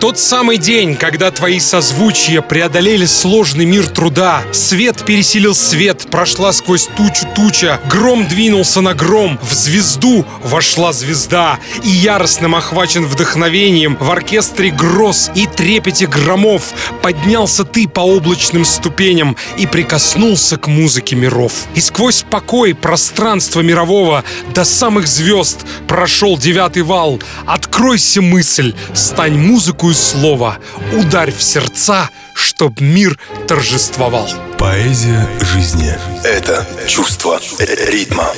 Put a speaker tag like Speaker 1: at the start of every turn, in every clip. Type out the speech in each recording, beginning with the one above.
Speaker 1: Тот самый день, когда твои созвучия преодолели сложный мир труда, свет переселил свет, прошла сквозь тучу туча, гром двинулся на гром, в звезду вошла звезда, и яростным охвачен вдохновением в оркестре гроз и трепете громов поднялся ты по облачным ступеням и прикоснулся к музыке миров. И сквозь покой пространства мирового до самых звезд прошел девятый вал. Откройся мысль, стань музыку такое слово «Ударь в сердца», чтоб мир торжествовал.
Speaker 2: Поэзия жизни – это чувство ритма.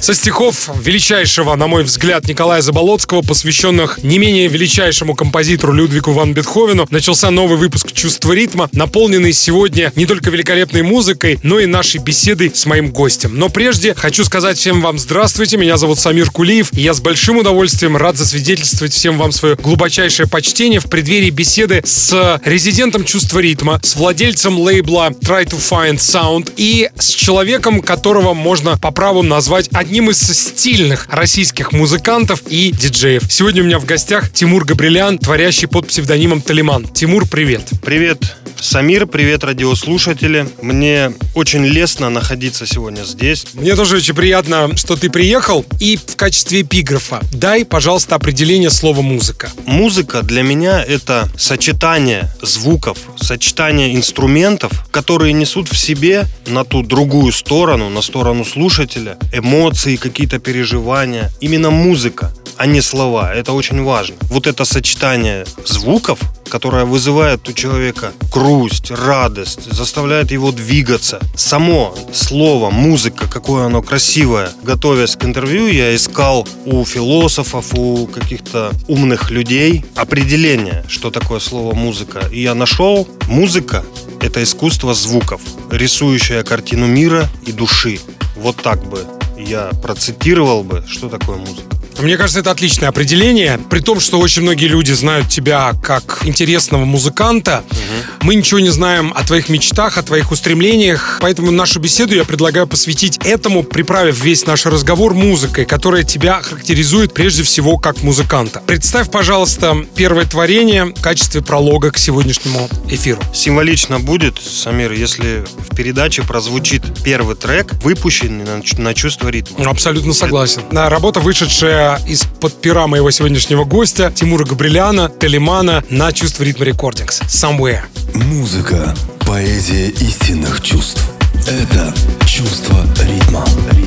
Speaker 1: Со стихов величайшего, на мой взгляд, Николая Заболоцкого, посвященных не менее величайшему композитору Людвигу ван Бетховену, начался новый выпуск «Чувство ритма», наполненный сегодня не только великолепной музыкой, но и нашей беседой с моим гостем. Но прежде хочу сказать всем вам здравствуйте, меня зовут Самир Кулиев, и я с большим удовольствием рад засвидетельствовать всем вам свое глубочайшее почтение в преддверии беседы с резидентом «Чувства ритма», с владельцем лейбла Try to Find Sound и с человеком, которого можно по праву назвать одним из стильных российских музыкантов и диджеев. Сегодня у меня в гостях Тимур Габрилян, творящий под псевдонимом Талиман. Тимур, привет.
Speaker 3: Привет. Самир, привет, радиослушатели. Мне очень лестно находиться сегодня здесь.
Speaker 1: Мне тоже очень приятно, что ты приехал. И в качестве эпиграфа дай, пожалуйста, определение слова «музыка».
Speaker 3: Музыка для меня — это сочетание звуков, сочетание инструментов, которые несут в себе на ту другую сторону, на сторону слушателя, эмоции, какие-то переживания. Именно музыка а не слова. Это очень важно. Вот это сочетание звуков, которое вызывает у человека грусть, радость, заставляет его двигаться. Само слово, музыка, какое оно красивое. Готовясь к интервью, я искал у философов, у каких-то умных людей определение, что такое слово музыка. И я нашел, музыка – это искусство звуков, рисующее картину мира и души. Вот так бы я процитировал бы, что такое музыка.
Speaker 1: Мне кажется, это отличное определение. При том, что очень многие люди знают тебя как интересного музыканта, угу. мы ничего не знаем о твоих мечтах, о твоих устремлениях. Поэтому нашу беседу я предлагаю посвятить этому, приправив весь наш разговор музыкой, которая тебя характеризует прежде всего как музыканта. Представь, пожалуйста, первое творение в качестве пролога к сегодняшнему эфиру.
Speaker 3: Символично будет, Самир, если в передаче прозвучит первый трек, выпущенный на, на чувство ритма.
Speaker 1: Абсолютно согласен. Это... Работа, вышедшая из-под пера моего сегодняшнего гостя Тимура Габриляна, Телемана на чувство ритма рекордингс. Somewhere.
Speaker 2: Музыка, поэзия истинных чувств. Это чувство ритма. ритма.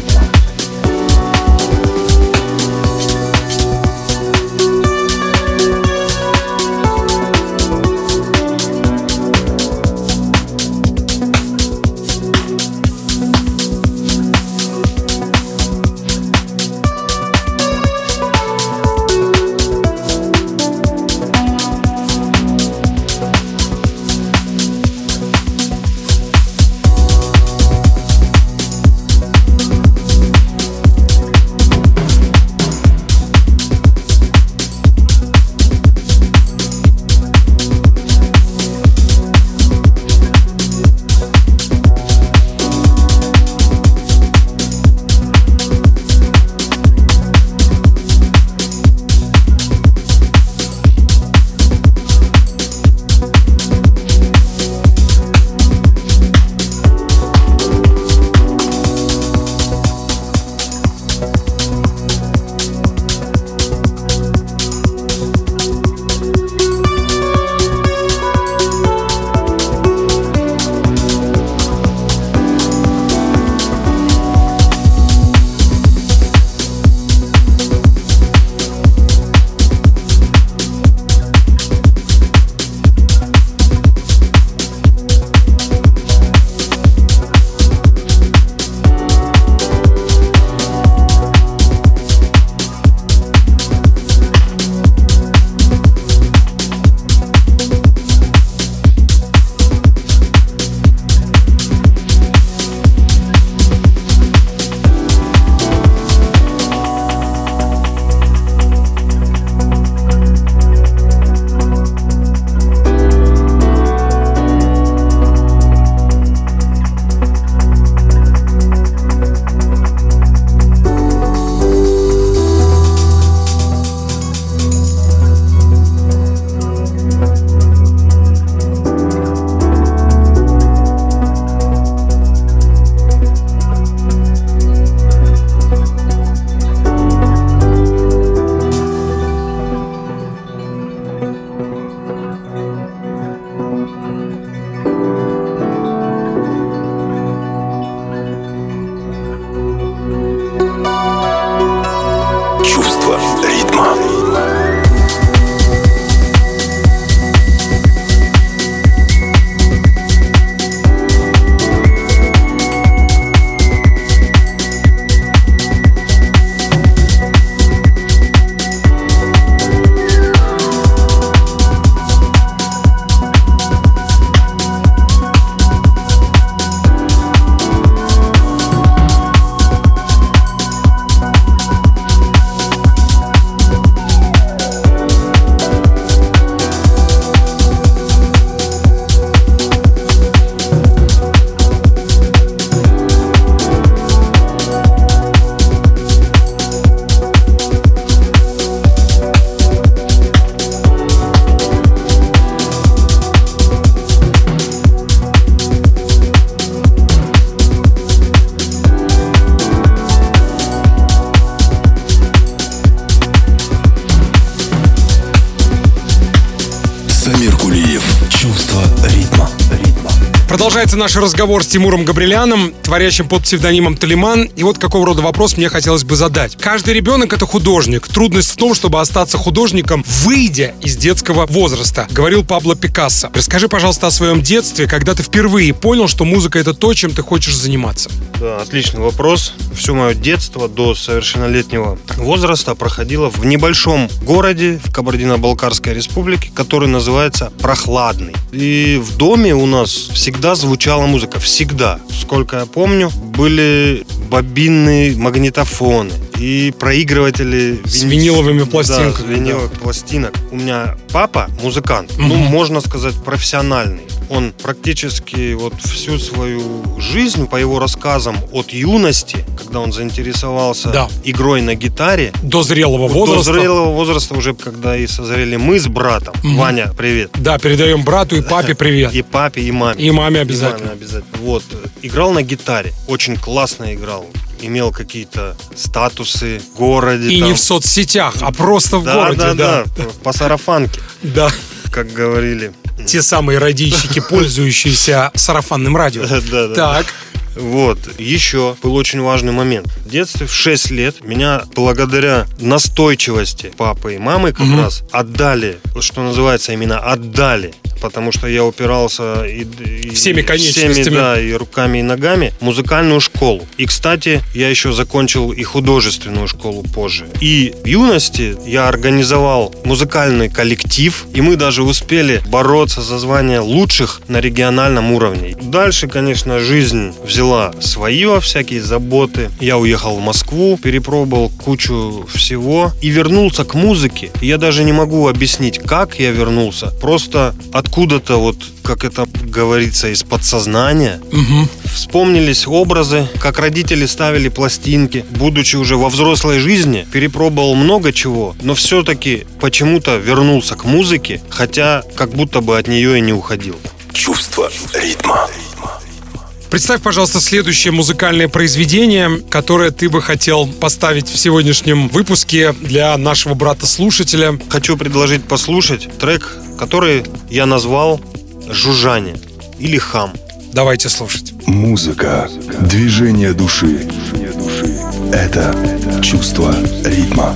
Speaker 1: Продолжается наш разговор с Тимуром Габриляном, творящим под псевдонимом Талиман. И вот какого рода вопрос мне хотелось бы задать. Каждый ребенок — это художник. Трудность в том, чтобы остаться художником, выйдя из детского возраста, говорил Пабло Пикассо. Расскажи, пожалуйста, о своем детстве, когда ты впервые понял, что музыка — это то, чем ты хочешь заниматься.
Speaker 3: Да, отличный вопрос. Все мое детство до совершеннолетнего возраста проходило в небольшом городе в Кабардино-Балкарской республике, который называется Прохладный. И в доме у нас всегда всегда звучала музыка, всегда. Сколько я помню, были бобинные магнитофоны и проигрыватели
Speaker 1: с виниловыми пластинками.
Speaker 3: Да, с виниловых да. пластинок. У меня папа музыкант, угу. ну можно сказать профессиональный он практически вот всю свою жизнь, по его рассказам, от юности, когда он заинтересовался да. игрой на гитаре.
Speaker 1: До зрелого возраста.
Speaker 3: До зрелого возраста уже, когда и созрели мы с братом. Угу. Ваня, привет.
Speaker 1: Да, передаем брату и папе привет.
Speaker 3: И папе, и маме.
Speaker 1: И маме обязательно. И маме
Speaker 3: обязательно. Вот. Играл на гитаре. Очень классно играл имел какие-то статусы в городе.
Speaker 1: И там. не в соцсетях, а просто в да, городе. Да, да,
Speaker 3: да, по сарафанке.
Speaker 1: Да.
Speaker 3: Как говорили.
Speaker 1: Те самые радийщики, пользующиеся сарафанным радио.
Speaker 3: Да, да.
Speaker 1: Так.
Speaker 3: Вот. Еще был очень важный момент. В детстве в 6 лет меня благодаря настойчивости папы и мамы как угу. раз отдали, что называется именно отдали потому что я упирался и,
Speaker 1: и всеми конечностями, всеми,
Speaker 3: да, и руками, и ногами, музыкальную школу. И, кстати, я еще закончил и художественную школу позже. И в юности я организовал музыкальный коллектив, и мы даже успели бороться за звание лучших на региональном уровне. Дальше, конечно, жизнь взяла свое, всякие заботы. Я уехал в Москву, перепробовал кучу всего и вернулся к музыке. Я даже не могу объяснить, как я вернулся. Просто откуда откуда-то вот, как это говорится, из подсознания угу. вспомнились образы, как родители ставили пластинки. Будучи уже во взрослой жизни, перепробовал много чего, но все-таки почему-то вернулся к музыке, хотя как будто бы от нее и не уходил.
Speaker 2: Чувство ритма.
Speaker 1: Представь, пожалуйста, следующее музыкальное произведение, которое ты бы хотел поставить в сегодняшнем выпуске для нашего брата-слушателя.
Speaker 3: Хочу предложить послушать трек, который я назвал «Жужжание» или «Хам».
Speaker 1: Давайте слушать.
Speaker 2: Музыка, движение души. Это чувство ритма.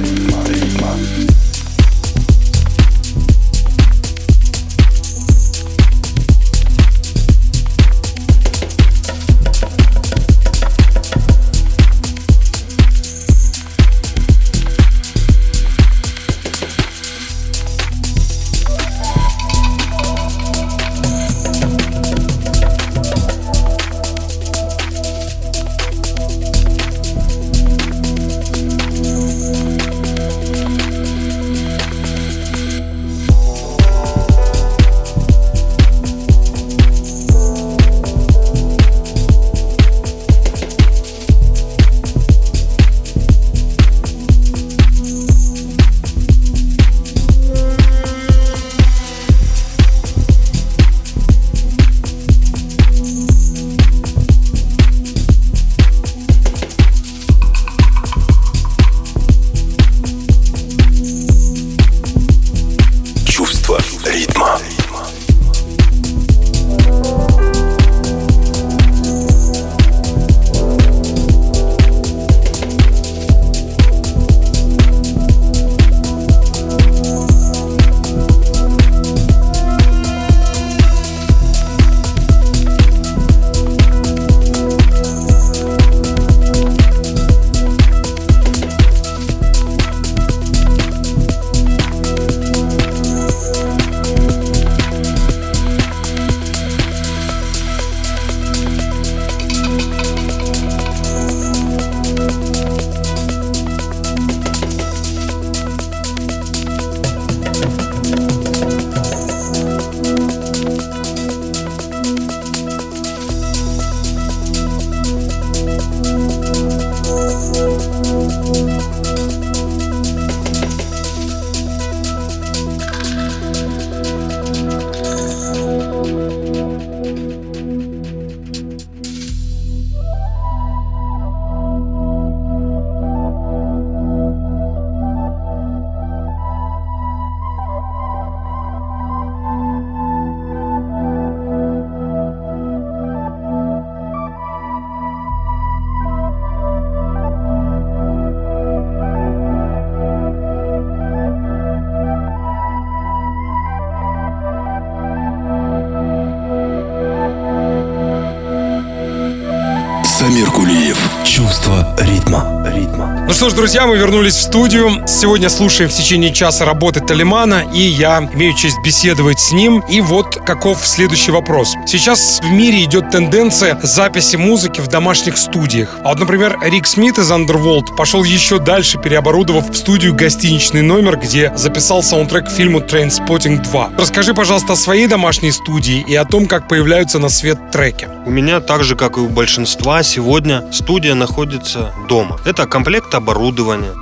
Speaker 1: Ж, друзья, мы вернулись в студию. Сегодня слушаем в течение часа работы Талимана, и я имею честь беседовать с ним. И вот каков следующий вопрос. Сейчас в мире идет тенденция записи музыки в домашних студиях. А вот, например, Рик Смит из Underworld пошел еще дальше, переоборудовав в студию гостиничный номер, где записал саундтрек к фильму Trainspotting 2. Расскажи, пожалуйста, о своей домашней студии и о том, как появляются на свет треки.
Speaker 3: У меня так же, как и у большинства, сегодня студия находится дома. Это комплект оборудования,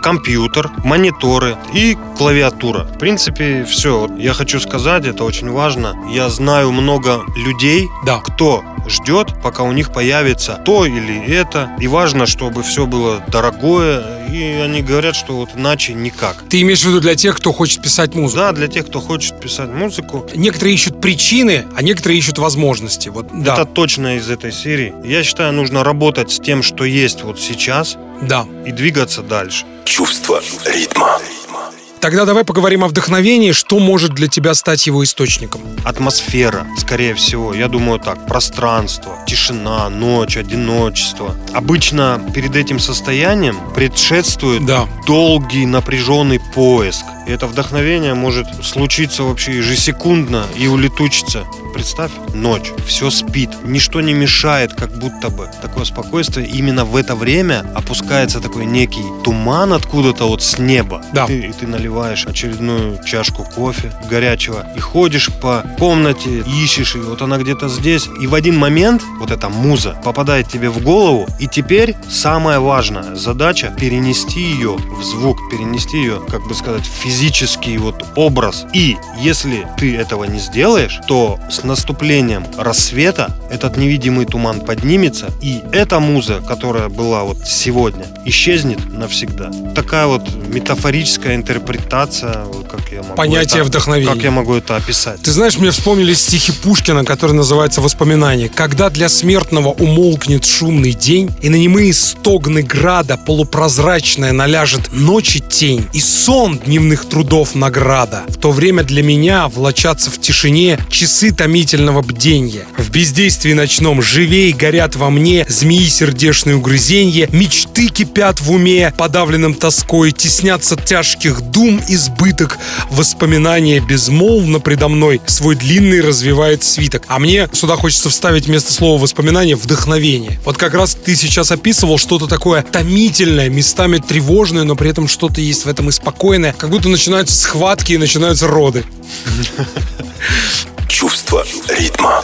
Speaker 3: компьютер, мониторы и клавиатура. В принципе, все. Я хочу сказать, это очень важно. Я знаю много людей,
Speaker 1: Да.
Speaker 3: кто ждет, пока у них появится то или это. И важно, чтобы все было дорогое. И они говорят, что вот иначе никак.
Speaker 1: Ты имеешь в виду для тех, кто хочет писать музыку?
Speaker 3: Да, для тех, кто хочет писать музыку,
Speaker 1: Некоторые ищут причины, а некоторые ищут возможности. Вот, да,
Speaker 3: это точно из этой серии. Я считаю, нужно работать с тем, что есть вот сейчас,
Speaker 1: да.
Speaker 3: и двигаться дальше.
Speaker 2: Чувство ритма.
Speaker 1: Тогда давай поговорим о вдохновении, что может для тебя стать его источником.
Speaker 3: Атмосфера, скорее всего, я думаю так, пространство, тишина, ночь, одиночество. Обычно перед этим состоянием предшествует
Speaker 1: Да.
Speaker 3: долгий напряженный поиск. И это вдохновение может случиться вообще ежесекундно и улетучиться. Представь, ночь, все спит, ничто не мешает, как будто бы. Такое спокойствие. Именно в это время опускается такой некий туман откуда-то вот с неба.
Speaker 1: Да.
Speaker 3: И, ты, и ты наливаешь очередную чашку кофе горячего и ходишь по комнате, ищешь ее, вот она где-то здесь. И в один момент вот эта муза попадает тебе в голову. И теперь самая важная задача перенести ее в звук, перенести ее, как бы сказать, в физический вот образ. И если ты этого не сделаешь, то с наступлением рассвета этот невидимый туман поднимется, и эта муза, которая была вот сегодня, исчезнет навсегда. Такая вот метафорическая интерпретация, как я могу
Speaker 1: Понятие
Speaker 3: это-
Speaker 1: вдохновения.
Speaker 3: Как я могу это описать?
Speaker 1: Ты знаешь, мне вспомнились стихи Пушкина, которые называются «Воспоминания». «Когда для смертного умолкнет шумный день, и на немые стогны града полупрозрачная наляжет ночи тень, и сон дневных трудов награда, в то время для меня влачатся в тишине часы томительного бденья. В бездействии ночном живей горят во мне змеи сердечные угрызенья, мечты кипят в уме, подавленным тоской, теснятся тяжких дум избыток, воспоминания безмолвно предо мной свой длинный развивает свиток. А мне сюда хочется вставить вместо слова воспоминания вдохновение. Вот как раз ты сейчас описывал что-то такое томительное, местами тревожное, но при этом что-то есть в этом и спокойное. Как будто начинаются схватки и начинаются роды.
Speaker 2: Чувство ритма.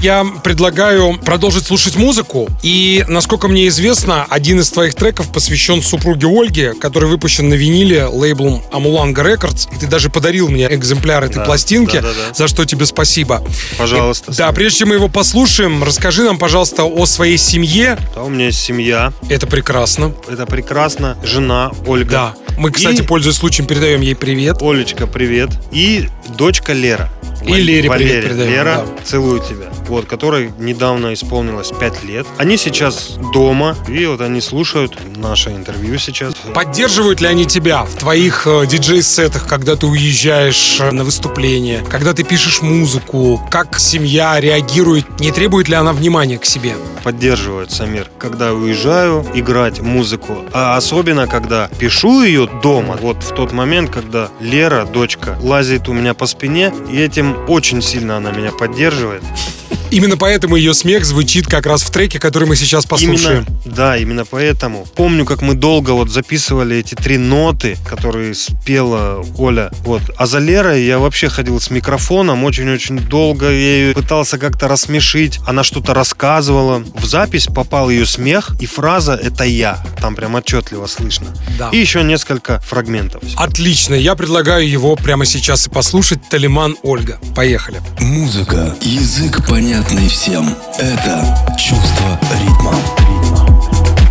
Speaker 1: Я предлагаю продолжить слушать музыку. И, насколько мне известно, один из твоих треков посвящен супруге Ольге, который выпущен на виниле лейблом Amulanga Records. И ты даже подарил мне экземпляр этой
Speaker 3: Да,
Speaker 1: пластинки,
Speaker 3: да-да-да.
Speaker 1: за что тебе спасибо.
Speaker 3: Пожалуйста.
Speaker 1: Да, прежде чем мы его послушаем, расскажи нам, пожалуйста, о своей семье.
Speaker 3: Да, у меня есть семья,
Speaker 1: Это прекрасно.
Speaker 3: это прекрасно, жена Ольга.
Speaker 1: Да. Мы, кстати,
Speaker 3: И-
Speaker 1: пользуясь случаем, передаем ей привет.
Speaker 3: Олечка, привет. И дочка Лера.
Speaker 1: И Лере привет передаем,
Speaker 3: Лера,
Speaker 1: да.
Speaker 3: целую тебя. Вот, которой недавно исполнилось 5 лет. Они сейчас дома, и вот они слушают наше интервью сейчас.
Speaker 1: Поддерживают ли они тебя в твоих э, диджей-сетах, когда ты уезжаешь э, на выступление, когда ты пишешь музыку? Как семья реагирует? Не требует ли она внимания к себе?
Speaker 3: Поддерживают, Самир. Когда уезжаю играть музыку, а особенно когда пишу ее дома, вот в тот момент, когда Лера, дочка, лазит у меня по спине, и этим очень сильно она меня поддерживает.
Speaker 1: Именно поэтому ее смех звучит как раз в треке, который мы сейчас послушаем.
Speaker 3: Именно, да, именно поэтому. Помню, как мы долго вот записывали эти три ноты, которые спела Оля. Вот. А за Лерой я вообще ходил с микрофоном очень-очень долго. Я ее пытался как-то рассмешить. Она что-то рассказывала. В запись попал ее смех, и фраза «это я». Там прям отчетливо слышно.
Speaker 1: Да.
Speaker 3: И еще несколько фрагментов.
Speaker 1: Отлично, я предлагаю его прямо сейчас и послушать. Талиман Ольга. Поехали.
Speaker 2: Музыка. Язык понятный всем. Это чувство ритма. Она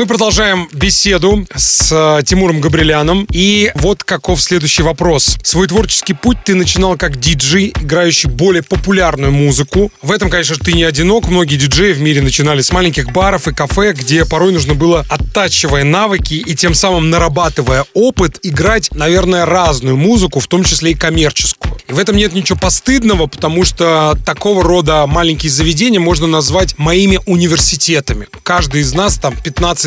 Speaker 1: Мы продолжаем беседу с э, Тимуром Габриляном. И вот каков следующий вопрос. Свой творческий путь ты начинал как диджей, играющий более популярную музыку. В этом, конечно, ты не одинок. Многие диджеи в мире начинали с маленьких баров и кафе, где порой нужно было, оттачивая навыки и тем самым нарабатывая опыт, играть, наверное, разную музыку, в том числе и коммерческую. И в этом нет ничего постыдного, потому что такого рода маленькие заведения можно назвать моими университетами. Каждый из нас там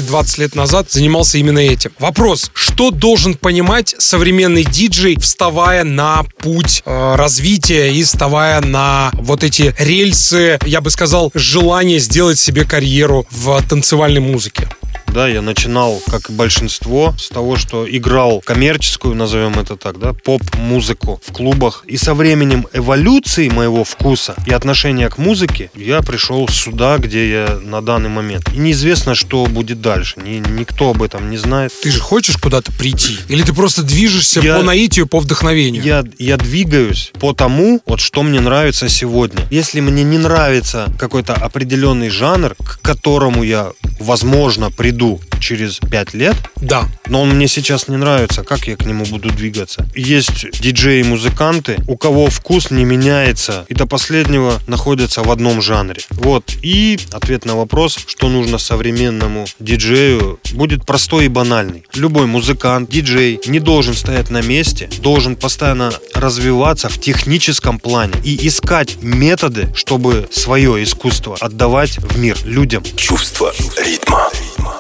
Speaker 1: 15-20 лет назад занимался именно этим. Вопрос, что должен понимать современный диджей, вставая на путь э, развития и вставая на вот эти рельсы, я бы сказал, желание сделать себе карьеру в танцевальной музыке?
Speaker 3: Да, я начинал, как и большинство, с того, что играл коммерческую, назовем это так, да, поп-музыку в клубах. И со временем эволюции моего вкуса и отношения к музыке я пришел сюда, где я на данный момент. И неизвестно, что будет дальше. Ни, никто об этом не знает.
Speaker 1: Ты же хочешь куда-то прийти? Или ты просто движешься я, по наитию, по вдохновению?
Speaker 3: Я, я двигаюсь по тому, вот что мне нравится сегодня. Если мне не нравится какой-то определенный жанр, к которому я, возможно, приду через пять лет,
Speaker 1: да.
Speaker 3: но он мне сейчас не нравится, как я к нему буду двигаться. Есть диджеи-музыканты, у кого вкус не меняется и до последнего находятся в одном жанре. Вот. И ответ на вопрос, что нужно современному диджею, будет простой и банальный. Любой музыкант, диджей не должен стоять на месте, должен постоянно развиваться в техническом плане и искать методы, чтобы свое искусство отдавать в мир людям.
Speaker 2: Чувство ритма.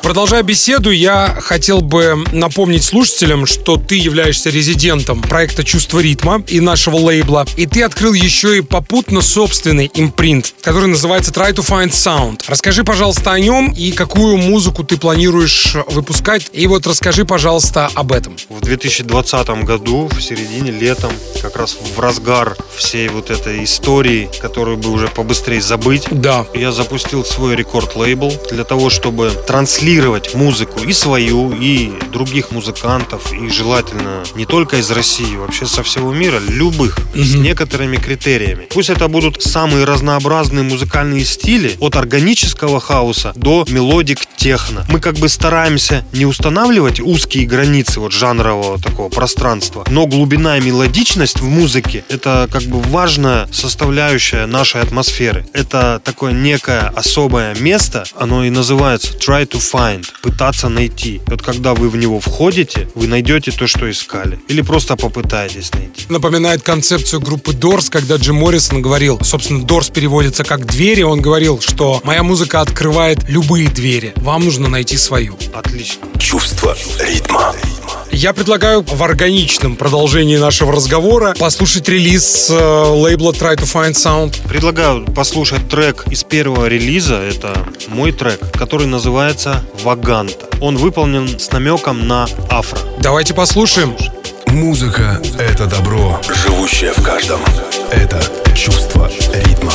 Speaker 1: Продолжая беседу, я хотел бы напомнить слушателям, что ты являешься резидентом проекта «Чувство ритма» и нашего лейбла, и ты открыл еще и попутно собственный импринт, который называется Try to Find Sound. Расскажи, пожалуйста, о нем и какую музыку ты планируешь выпускать, и вот расскажи, пожалуйста, об этом.
Speaker 3: В 2020 году, в середине, летом, как раз в разгар всей вот этой истории, которую бы уже побыстрее забыть,
Speaker 1: да.
Speaker 3: я запустил свой рекорд-лейбл для того, чтобы транслировать транслировать музыку и свою, и других музыкантов, и желательно не только из России, вообще со всего мира, любых, mm-hmm. с некоторыми критериями. Пусть это будут самые разнообразные музыкальные стили, от органического хаоса до melodic techno. Мы как бы стараемся не устанавливать узкие границы вот жанрового такого пространства, но глубина и мелодичность в музыке — это как бы важная составляющая нашей атмосферы. Это такое некое особое место, оно и называется Try to Find, пытаться найти. Вот когда вы в него входите, вы найдете то, что искали. Или просто попытаетесь найти.
Speaker 1: Напоминает концепцию группы Doors, когда Джим Моррисон говорил, собственно, Doors переводится как двери, он говорил, что моя музыка открывает любые двери. Вам нужно найти свою.
Speaker 3: Отлично.
Speaker 2: Чувство ритма.
Speaker 1: Я предлагаю в органичном продолжении нашего разговора послушать релиз э, лейбла Try to Find Sound.
Speaker 3: Предлагаю послушать трек из первого релиза. Это мой трек, который называется «Ваганта». Он выполнен с намеком на афро.
Speaker 1: Давайте послушаем.
Speaker 2: Музыка — это добро, живущее в каждом. Это чувство ритма.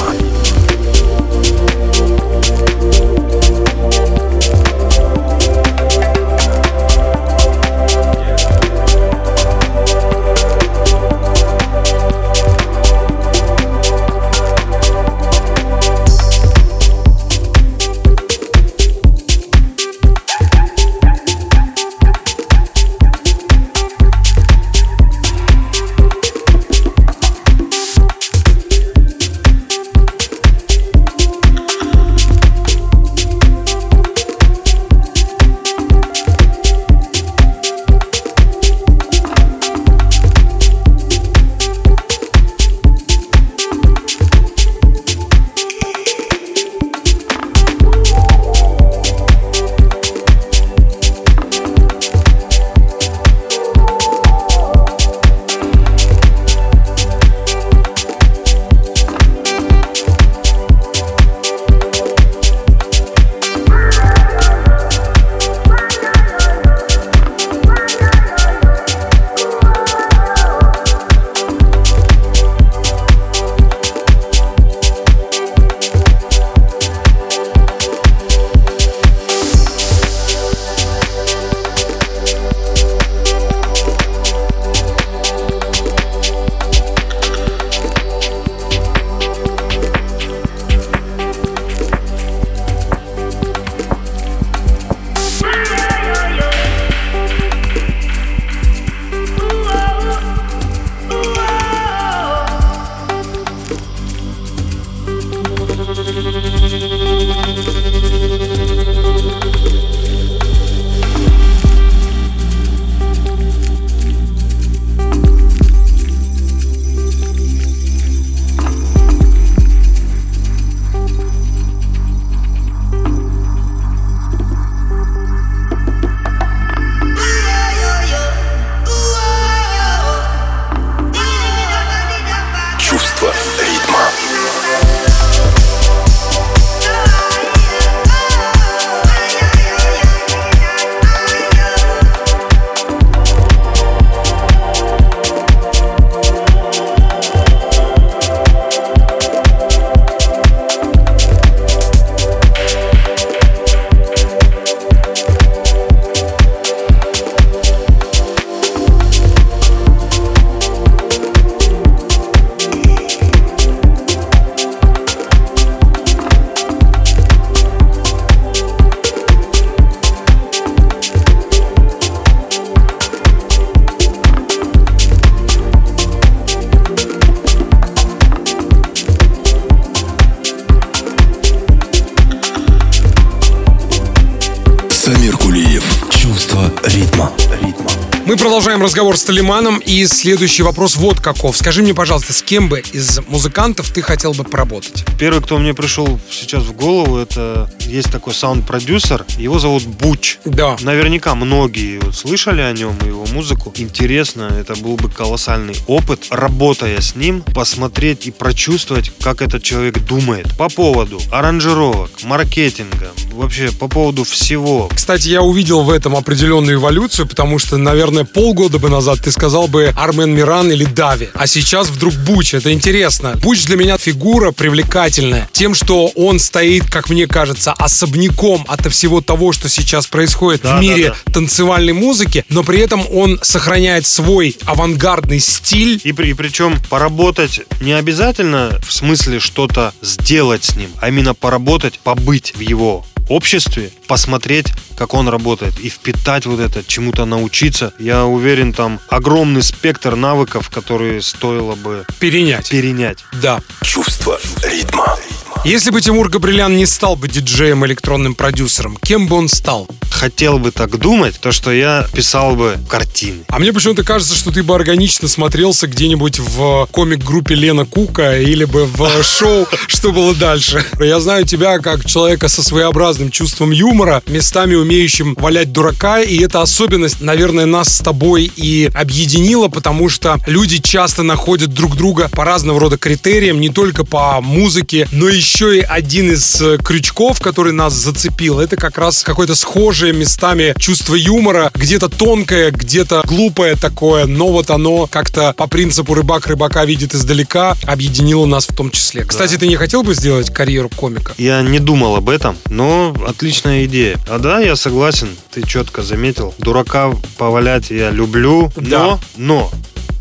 Speaker 1: Продолжаем разговор с Талиманом. И следующий вопрос вот каков. Скажи мне, пожалуйста, с кем бы из музыкантов ты хотел бы поработать?
Speaker 3: Первый, кто мне пришел сейчас в голову, это есть такой саунд-продюсер. Его зовут Буч.
Speaker 1: Да.
Speaker 3: Наверняка многие слышали о нем, его музыку. Интересно, это был бы колоссальный опыт, работая с ним, посмотреть и прочувствовать, как этот человек думает по поводу аранжировок, маркетинга, вообще по поводу всего.
Speaker 1: Кстати, я увидел в этом определенную эволюцию, потому что, наверное, полгода бы назад ты сказал бы Армен Миран или Дави, а сейчас вдруг Буч. Это интересно. Буч для меня фигура привлекательная тем, что он стоит, как мне кажется, особняком от всего того, что сейчас происходит да, в мире да, да. танцевальной музыки, но при этом он сохраняет свой авангардный стиль.
Speaker 3: И, при, и причем поработать не обязательно в смысле что-то сделать с ним, а именно поработать, побыть в его обществе, посмотреть, как он работает, и впитать вот это, чему-то научиться. Я уверен, там огромный спектр навыков, которые стоило бы
Speaker 1: перенять.
Speaker 3: Перенять.
Speaker 1: Да.
Speaker 2: Чувство ритма.
Speaker 1: Если бы Тимур Габрилян не стал бы диджеем, электронным продюсером, кем бы он стал?
Speaker 3: Хотел бы так думать, то что я писал бы картины.
Speaker 1: А мне почему-то кажется, что ты бы органично смотрелся где-нибудь в комик-группе Лена Кука или бы в шоу «Что было дальше?». Я знаю тебя как человека со своеобразным чувством юмора, местами умеющим валять дурака, и эта особенность, наверное, нас с тобой и объединила, потому что люди часто находят друг друга по разного рода критериям, не только по музыке, но и еще и один из э, крючков, который нас зацепил, это как раз какое-то схожее местами чувство юмора, где-то тонкое, где-то глупое такое, но вот оно как-то по принципу рыбак рыбака видит издалека, объединило нас в том числе. Кстати, да. ты не хотел бы сделать карьеру комика?
Speaker 3: Я не думал об этом, но отличная идея. А да, я согласен, ты четко заметил. Дурака повалять я люблю, но, да. но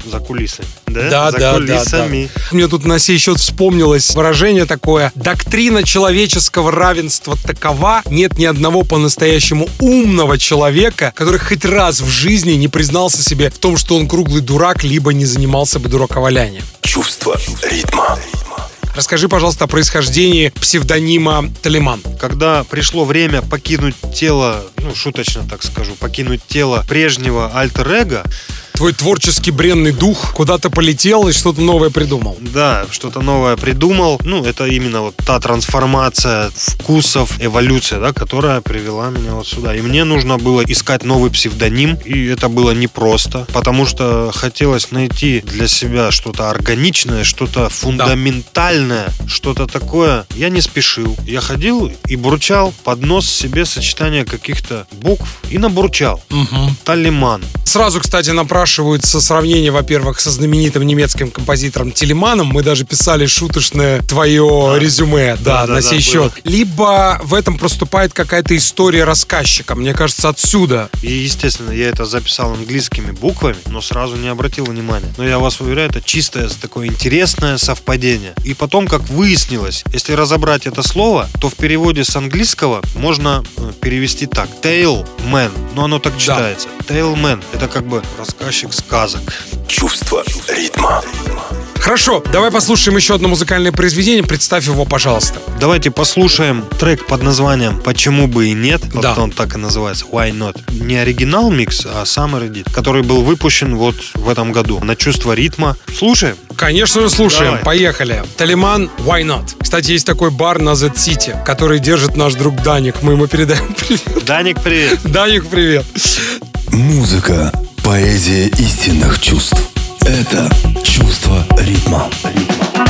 Speaker 3: за кулисами. Да,
Speaker 1: да, за
Speaker 3: да, кулисами.
Speaker 1: Да, да. Мне тут на сей счет вспомнилось выражение такое. Доктрина человеческого равенства такова. Нет ни одного по-настоящему умного человека, который хоть раз в жизни не признался себе в том, что он круглый дурак, либо не занимался бы дураковалянием.
Speaker 2: Чувство ритма.
Speaker 1: Расскажи, пожалуйста, о происхождении псевдонима Талиман.
Speaker 3: Когда пришло время покинуть тело, ну, шуточно так скажу, покинуть тело прежнего альтер-эго,
Speaker 1: твой творческий бренный дух куда-то полетел и что-то новое придумал.
Speaker 3: Да, что-то новое придумал. Ну, это именно вот та трансформация вкусов, эволюция, да, которая привела меня вот сюда. И мне нужно было искать новый псевдоним, и это было непросто, потому что хотелось найти для себя что-то органичное, что-то фундаментальное, да. что-то такое. Я не спешил. Я ходил и бурчал под нос себе сочетание каких-то букв и набурчал.
Speaker 1: Угу.
Speaker 3: Талиман.
Speaker 1: Сразу, кстати, напрашивается напрашиваются сравнения, во-первых, со знаменитым немецким композитором Телеманом. Мы даже писали шуточное твое да. резюме, да, да, на да, сей да, счет. Было. Либо в этом проступает какая-то история рассказчика. Мне кажется, отсюда.
Speaker 3: И, естественно, я это записал английскими буквами, но сразу не обратил внимания. Но я вас уверяю, это чистое такое интересное совпадение. И потом, как выяснилось, если разобрать это слово, то в переводе с английского можно э, перевести так. Tail man. Но оно так читается. Да. Tail man. Это как бы рассказчик рассказчик сказок.
Speaker 2: Чувство ритма.
Speaker 1: Хорошо, давай послушаем еще одно музыкальное произведение. Представь его, пожалуйста.
Speaker 3: Давайте послушаем трек под названием «Почему бы и нет». Да. Вот он так и называется. Why not? Не оригинал микс, а Summer Edit, который был выпущен вот в этом году на чувство ритма. Слушаем?
Speaker 1: Конечно, слушаем. Давай. Поехали. Талиман Why not? Кстати, есть такой бар на Z-City, который держит наш друг Даник. Мы ему передаем привет.
Speaker 3: Даник, привет.
Speaker 1: Даник, привет.
Speaker 2: Музыка Поэзия истинных чувств. Это чувство ритма. ритма.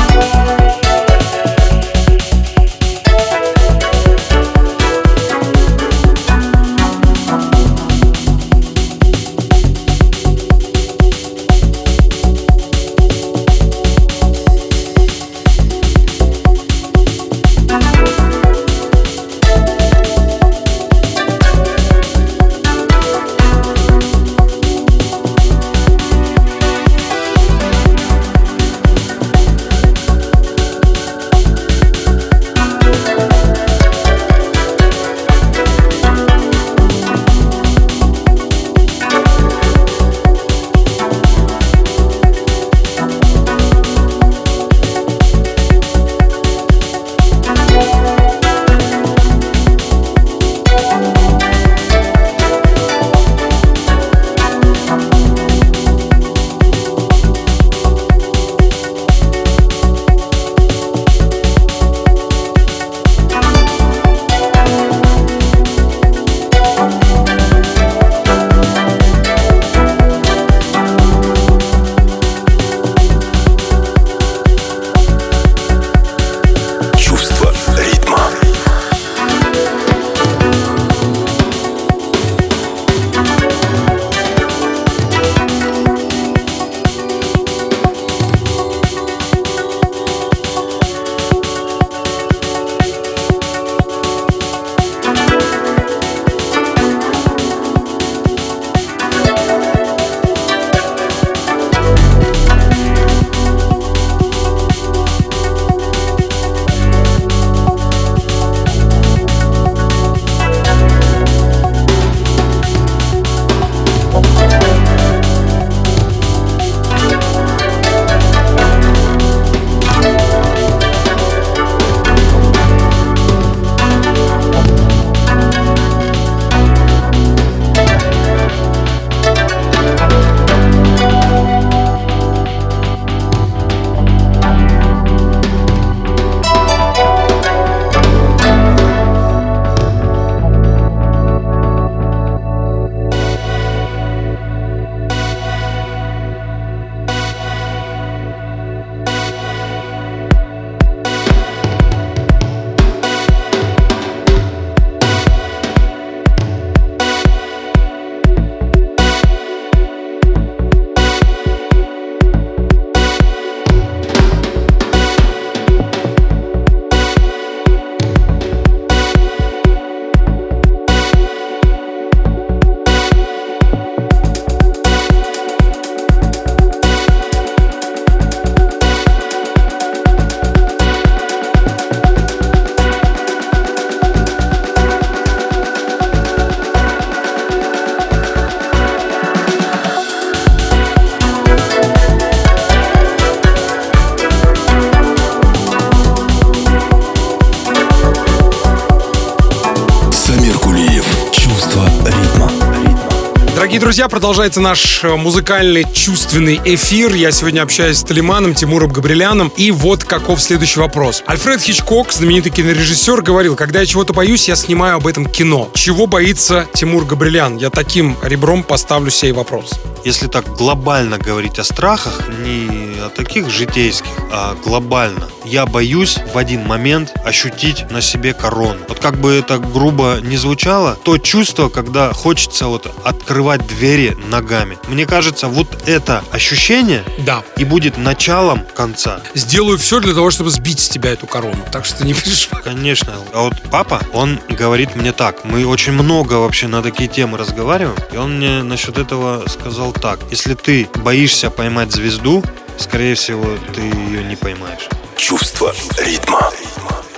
Speaker 1: Продолжается наш э, музыкальный чувственный эфир. Я сегодня общаюсь с Талиманом, Тимуром Габриляном. И вот каков следующий вопрос. Альфред Хичкок, знаменитый кинорежиссер, говорил, когда я чего-то боюсь, я снимаю об этом кино. Чего боится Тимур Габрилян? Я таким ребром поставлю сей вопрос.
Speaker 3: Если так глобально говорить о страхах, не о таких житейских, а глобально, я боюсь в один момент ощутить на себе корону. Вот как бы это грубо не звучало, то чувство, когда хочется вот открывать двери ногами. Мне кажется, вот это ощущение
Speaker 1: Да.
Speaker 3: и будет началом конца.
Speaker 1: Сделаю все для того, чтобы сбить с тебя эту корону. Так что не переживай.
Speaker 3: Конечно. А вот папа, он говорит мне так. Мы очень много вообще на такие темы разговариваем. И он мне насчет этого сказал так. Если ты боишься поймать звезду, скорее всего, ты ее не поймаешь.
Speaker 2: Чувство ритма.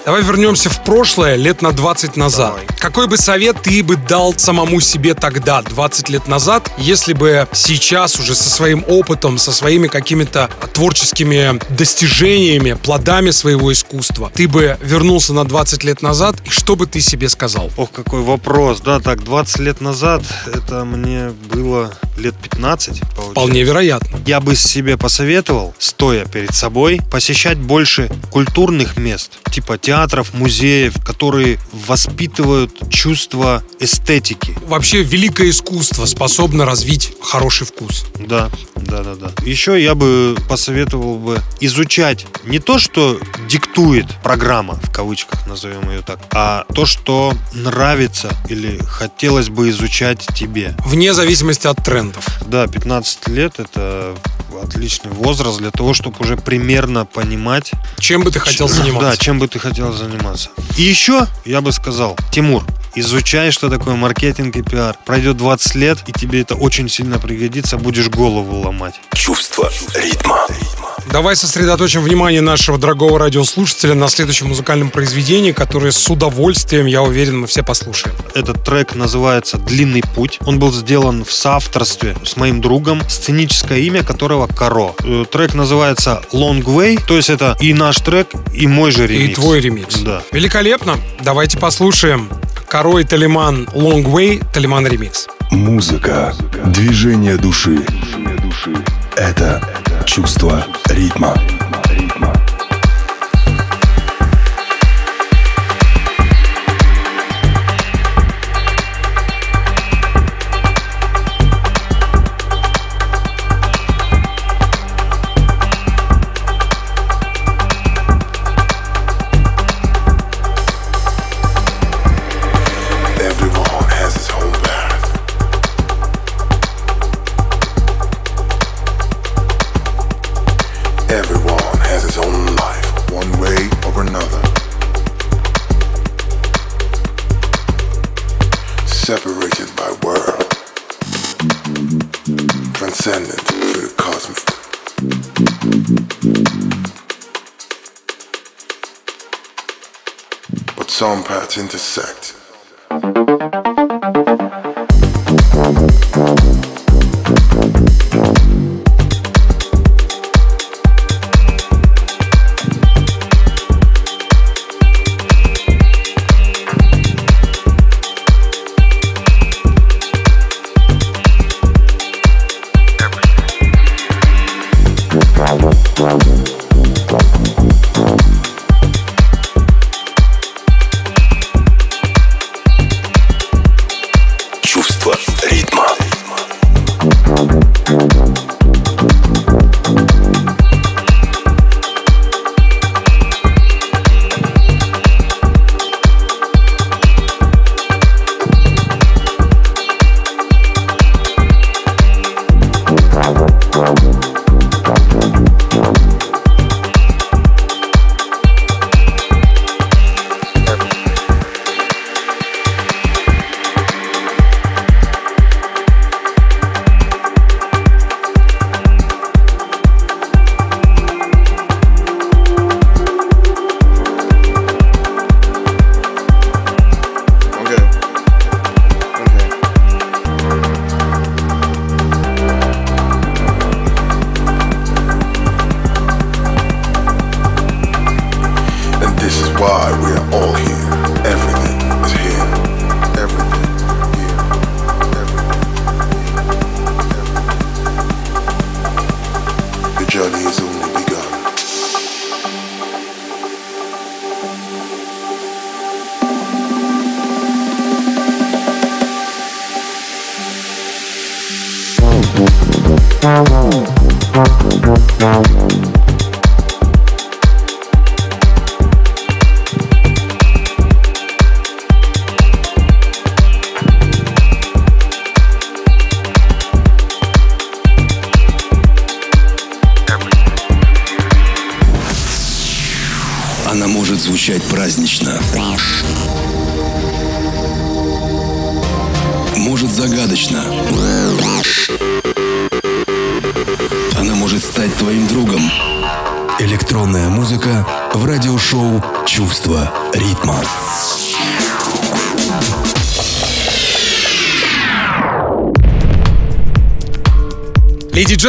Speaker 1: Давай вернемся в прошлое, лет на 20 назад.
Speaker 3: Давай.
Speaker 1: Какой бы совет ты бы дал самому себе тогда, 20 лет назад, если бы сейчас уже со своим опытом, со своими какими-то творческими достижениями, плодами своего искусства, ты бы вернулся на 20 лет назад, и что бы ты себе сказал?
Speaker 3: Ох, какой вопрос. Да, так, 20 лет назад, это мне было лет 15, получается.
Speaker 1: Вполне вероятно.
Speaker 3: Я бы себе посоветовал, стоя перед собой, посещать больше культурных мест, типа театров, музеев, которые воспитывают чувство эстетики.
Speaker 1: Вообще, великое искусство способно развить хороший вкус.
Speaker 3: Да, да, да, да. Еще я бы посоветовал бы изучать не то, что диктует программа, в кавычках назовем ее так, а то, что нравится или хотелось бы изучать тебе.
Speaker 1: Вне зависимости от трендов.
Speaker 3: Да, 15 лет это отличный возраст для того, чтобы уже примерно понимать,
Speaker 1: Чем бы ты хотел заниматься?
Speaker 3: да, чем бы ты хотел заниматься. И еще я бы сказал, Тимур, изучай, что такое маркетинг и пиар. Пройдет 20 лет, и тебе это очень сильно пригодится, будешь голову ломать.
Speaker 2: Чувство ритма.
Speaker 1: Давай сосредоточим внимание нашего дорогого радиослушателя на следующем музыкальном произведении, которое с удовольствием, я уверен, мы все послушаем.
Speaker 3: Этот трек называется «Длинный путь». Он был сделан в соавторстве с моим другом, сценическое имя которого Каро. Э, Трек называется «Long Way», то есть это и наш трек, и мой же ремикс.
Speaker 1: И твой ремикс.
Speaker 3: Да.
Speaker 1: Великолепно. Давайте послушаем. Корой Талиман Long Way, Талиман ремикс.
Speaker 2: Музыка, движение души. Это чувство ритма.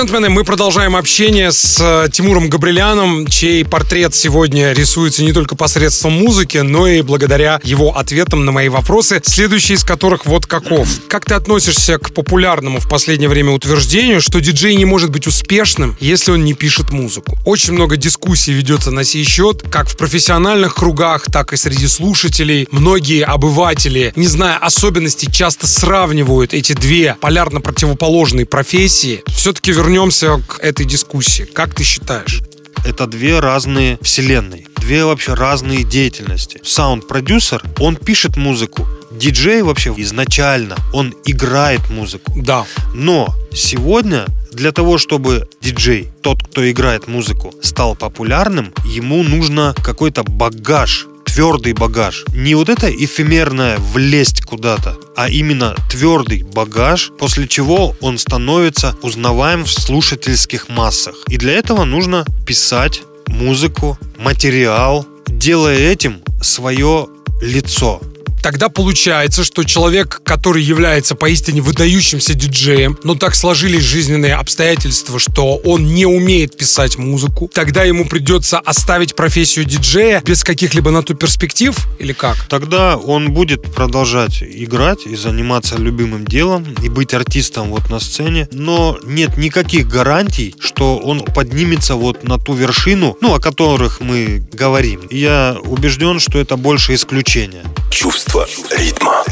Speaker 1: Джентльмены, мы продолжаем общение с э, Тимуром Габриляном, чей портрет сегодня рисуется не только посредством музыки, но и благодаря его ответам на мои вопросы, следующий из которых вот каков. Как ты относишься к популярному в последнее время утверждению, что диджей не может быть успешным, если он не пишет музыку? Очень много дискуссий ведется на сей счет, как в профессиональных кругах, так и среди слушателей. Многие обыватели, не зная особенностей, часто сравнивают эти две полярно противоположные профессии. Все-таки вернемся к этой дискуссии. Как ты считаешь?
Speaker 3: Это две разные вселенные, две вообще разные деятельности. Саунд-продюсер, он пишет музыку. Диджей вообще изначально, он играет музыку.
Speaker 1: Да.
Speaker 3: Но сегодня для того, чтобы диджей, тот, кто играет музыку, стал популярным, ему нужно какой-то багаж, твердый багаж. Не вот это эфемерное влезть куда-то, а именно твердый багаж, после чего он становится узнаваем в слушательских массах. И для этого нужно писать музыку, материал, делая этим свое лицо.
Speaker 1: Тогда получается, что человек, который является поистине выдающимся диджеем, но так сложились жизненные обстоятельства, что он не умеет писать музыку, тогда ему придется оставить профессию диджея без каких-либо на то перспектив или как?
Speaker 3: Тогда он будет продолжать играть и заниматься любимым делом и быть артистом вот на сцене, но нет никаких гарантий, что он поднимется вот на ту вершину, ну, о которых мы говорим. И я убежден, что это больше исключение.
Speaker 2: Чувство ритма.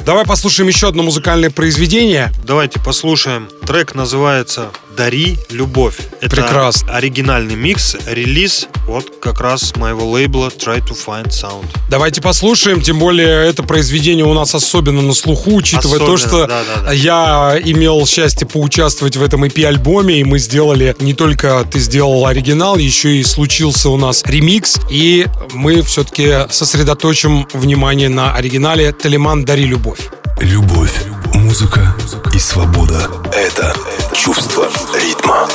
Speaker 1: Давай послушаем еще одно музыкальное произведение.
Speaker 3: Давайте послушаем. Трек называется «Дари любовь». Это
Speaker 1: Прекрасно.
Speaker 3: оригинальный микс, релиз вот как раз с моего лейбла Try to Find Sound.
Speaker 1: Давайте послушаем, тем более это произведение у нас особенно на слуху, учитывая то,
Speaker 3: Особенно,
Speaker 1: что
Speaker 3: да, да, да.
Speaker 1: я имел счастье поучаствовать в этом EP-альбоме, и мы сделали, не только ты сделал оригинал, еще и случился у нас ремикс, и мы все-таки сосредоточим внимание на оригинале «Талиман, дари любовь».
Speaker 2: Любовь, музыка и свобода – это чувство ритма.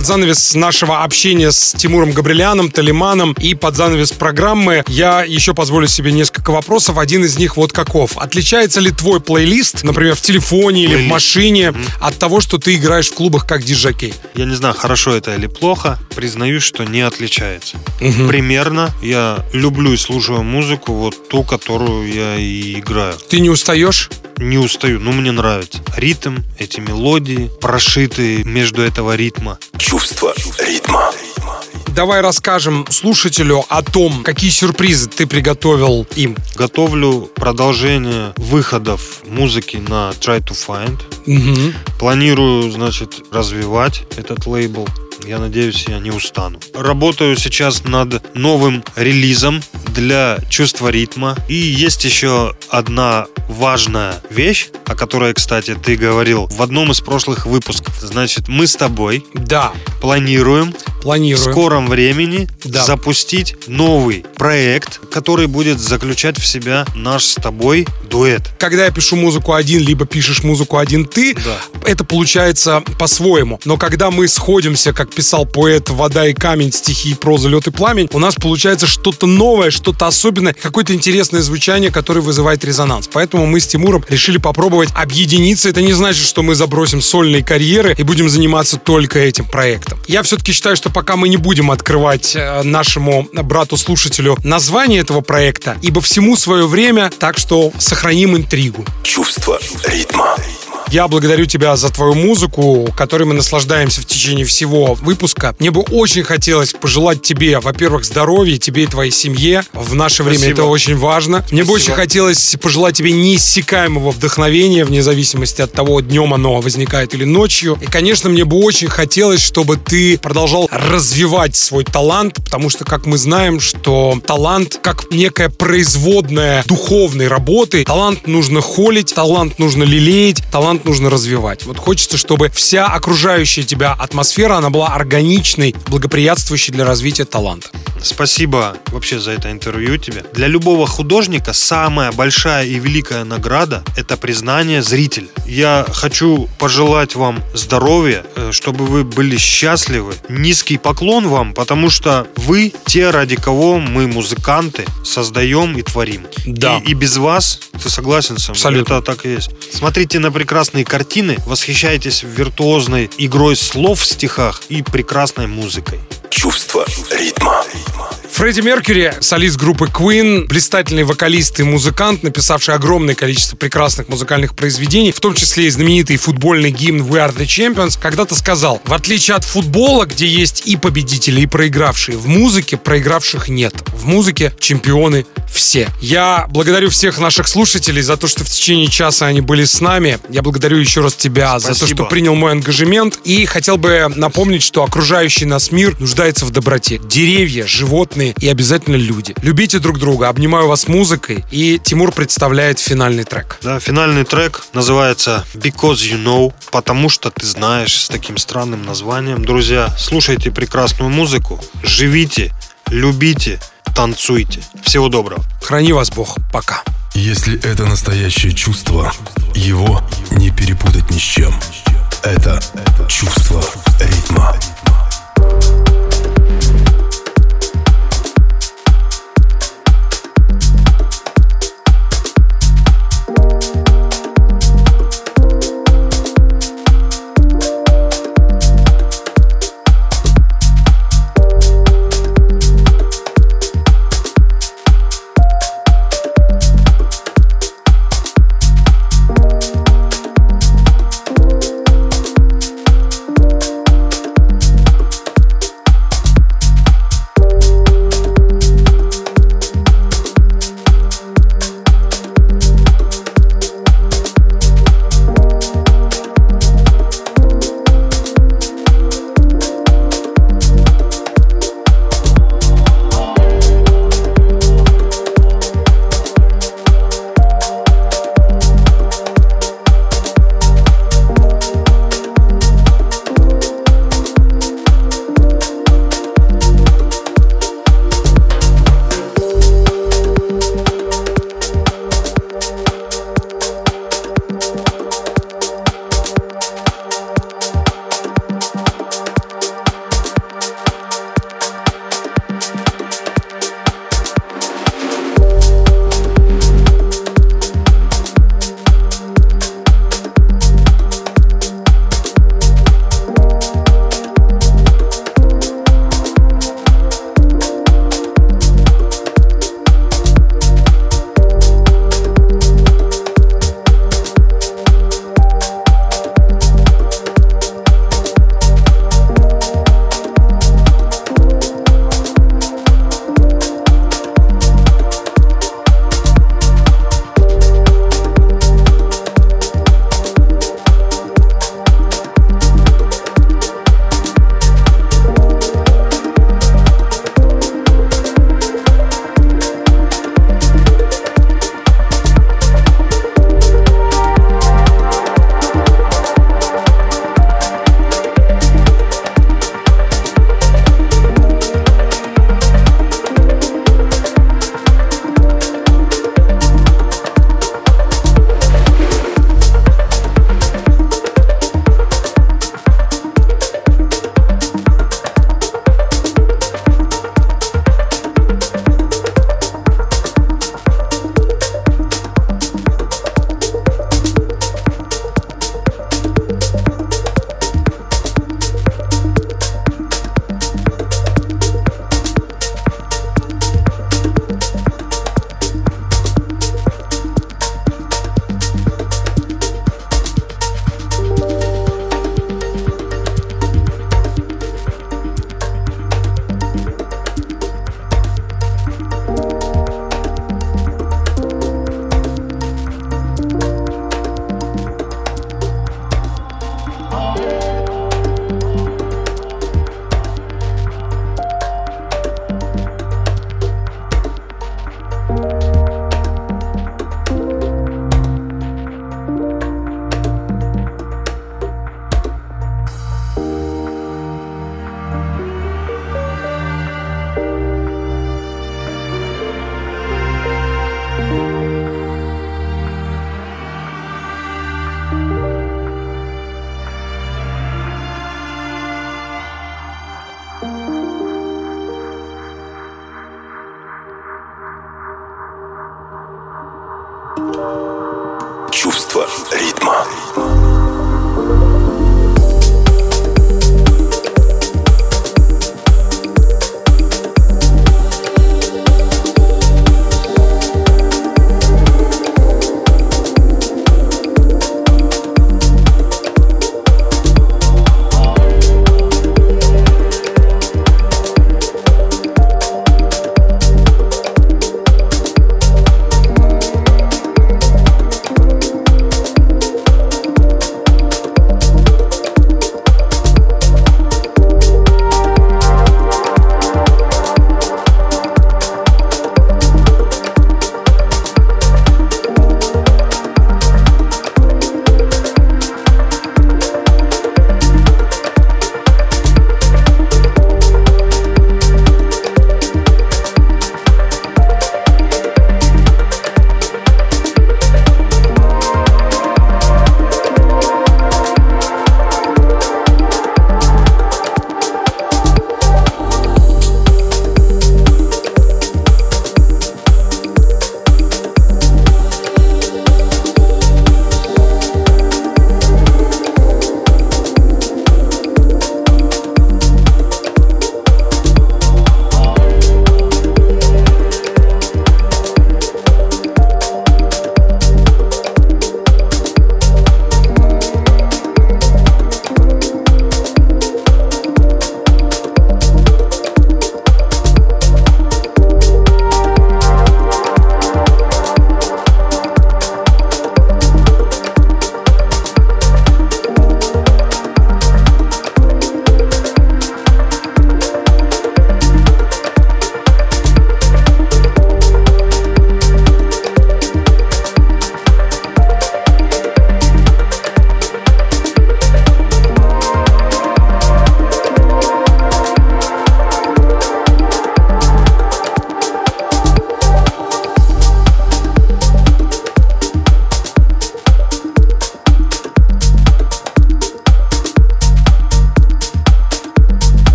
Speaker 1: Под занавес нашего общения с Тимуром Габриляном, Талиманом и под занавес программы я еще позволю себе несколько вопросов. Один из них вот каков. Отличается ли твой плейлист, например, в телефоне или в машине, mm-hmm. от того, что ты играешь в клубах как диджакей?
Speaker 3: Я не знаю, хорошо это или плохо. Признаюсь, что не отличается. Mm-hmm. Примерно я люблю и слушаю музыку, вот ту, которую я и играю.
Speaker 1: Ты не устаешь?
Speaker 3: не устаю, но мне нравится. Ритм, эти мелодии, прошитые между этого ритма.
Speaker 2: Чувство ритма.
Speaker 1: Давай расскажем слушателю о том, какие сюрпризы ты приготовил им.
Speaker 3: Готовлю продолжение выходов музыки на Try to Find. Угу. Планирую, значит, развивать этот лейбл. Я надеюсь, я не устану. Работаю сейчас над новым релизом для чувства ритма. И есть еще одна важная вещь, о которой, кстати, ты говорил в одном из прошлых выпусков. Значит, мы с тобой
Speaker 1: да.
Speaker 3: планируем,
Speaker 1: планируем.
Speaker 3: в скором времени да. запустить новый проект, который будет заключать в себя наш с тобой дуэт.
Speaker 1: Когда я пишу музыку один, либо пишешь музыку один ты, да. это получается по-своему. Но когда мы сходимся, как писал поэт «Вода и камень», стихи, проза, лед и пламень, у нас получается что-то новое, что-то особенное, какое-то интересное звучание, которое вызывает резонанс. Поэтому мы с Тимуром решили попробовать объединиться. Это не значит, что мы забросим сольные карьеры и будем заниматься только этим проектом. Я все-таки считаю, что пока мы не будем открывать э, нашему брату-слушателю название этого проекта, ибо всему свое время, так что сохраним интригу.
Speaker 2: Чувство ритма.
Speaker 1: Я благодарю тебя за твою музыку, которой мы наслаждаемся в течение всего выпуска. Мне бы очень хотелось пожелать тебе, во-первых, здоровья, тебе и твоей семье. В наше Спасибо. время это очень важно. Спасибо. Мне бы очень хотелось пожелать тебе неиссякаемого вдохновения, вне зависимости от того, днем оно возникает или ночью. И, конечно, мне бы очень хотелось, чтобы ты продолжал развивать свой талант, потому что, как мы знаем, что талант как некая производная духовной работы, талант нужно холить, талант нужно лелеять, талант талант нужно развивать. Вот хочется, чтобы вся окружающая тебя атмосфера, она была органичной, благоприятствующей для развития таланта.
Speaker 3: Спасибо вообще за это интервью тебе. Для любого художника самая большая и великая награда – это признание зрителя. Я хочу пожелать вам здоровья, э, чтобы вы были счастливы. Низкий поклон вам, потому что вы те, ради кого мы, музыканты, создаем и творим.
Speaker 1: Да.
Speaker 3: И, и без вас, ты согласен со мной?
Speaker 1: Абсолютно.
Speaker 3: Это так и есть. Смотрите на прекрасные картины, восхищайтесь виртуозной игрой слов в стихах и прекрасной музыкой.
Speaker 2: Чувство ритма.
Speaker 1: Фредди Меркьюри, солист группы Queen, блистательный вокалист и музыкант, написавший огромное количество прекрасных музыкальных произведений, в том числе и знаменитый футбольный гимн We Are The Champions, когда-то сказал, в отличие от футбола, где есть и победители, и проигравшие, в музыке проигравших нет. В музыке чемпионы все. Я благодарю всех наших слушателей за то, что в течение часа они были с нами. Я благодарю еще раз тебя Спасибо. за то, что принял мой ангажемент. И хотел бы напомнить, что окружающий нас мир нуждается в доброте. Деревья, животные и обязательно люди. Любите друг друга. Обнимаю вас музыкой. И Тимур представляет финальный трек.
Speaker 3: Да, финальный трек называется Because You Know, потому что ты знаешь с таким странным названием. Друзья, слушайте прекрасную музыку, живите, любите, танцуйте. Всего доброго.
Speaker 1: Храни вас Бог. Пока.
Speaker 2: Если это настоящее чувство, его не перепутать ни с чем. Это чувство
Speaker 4: ритма.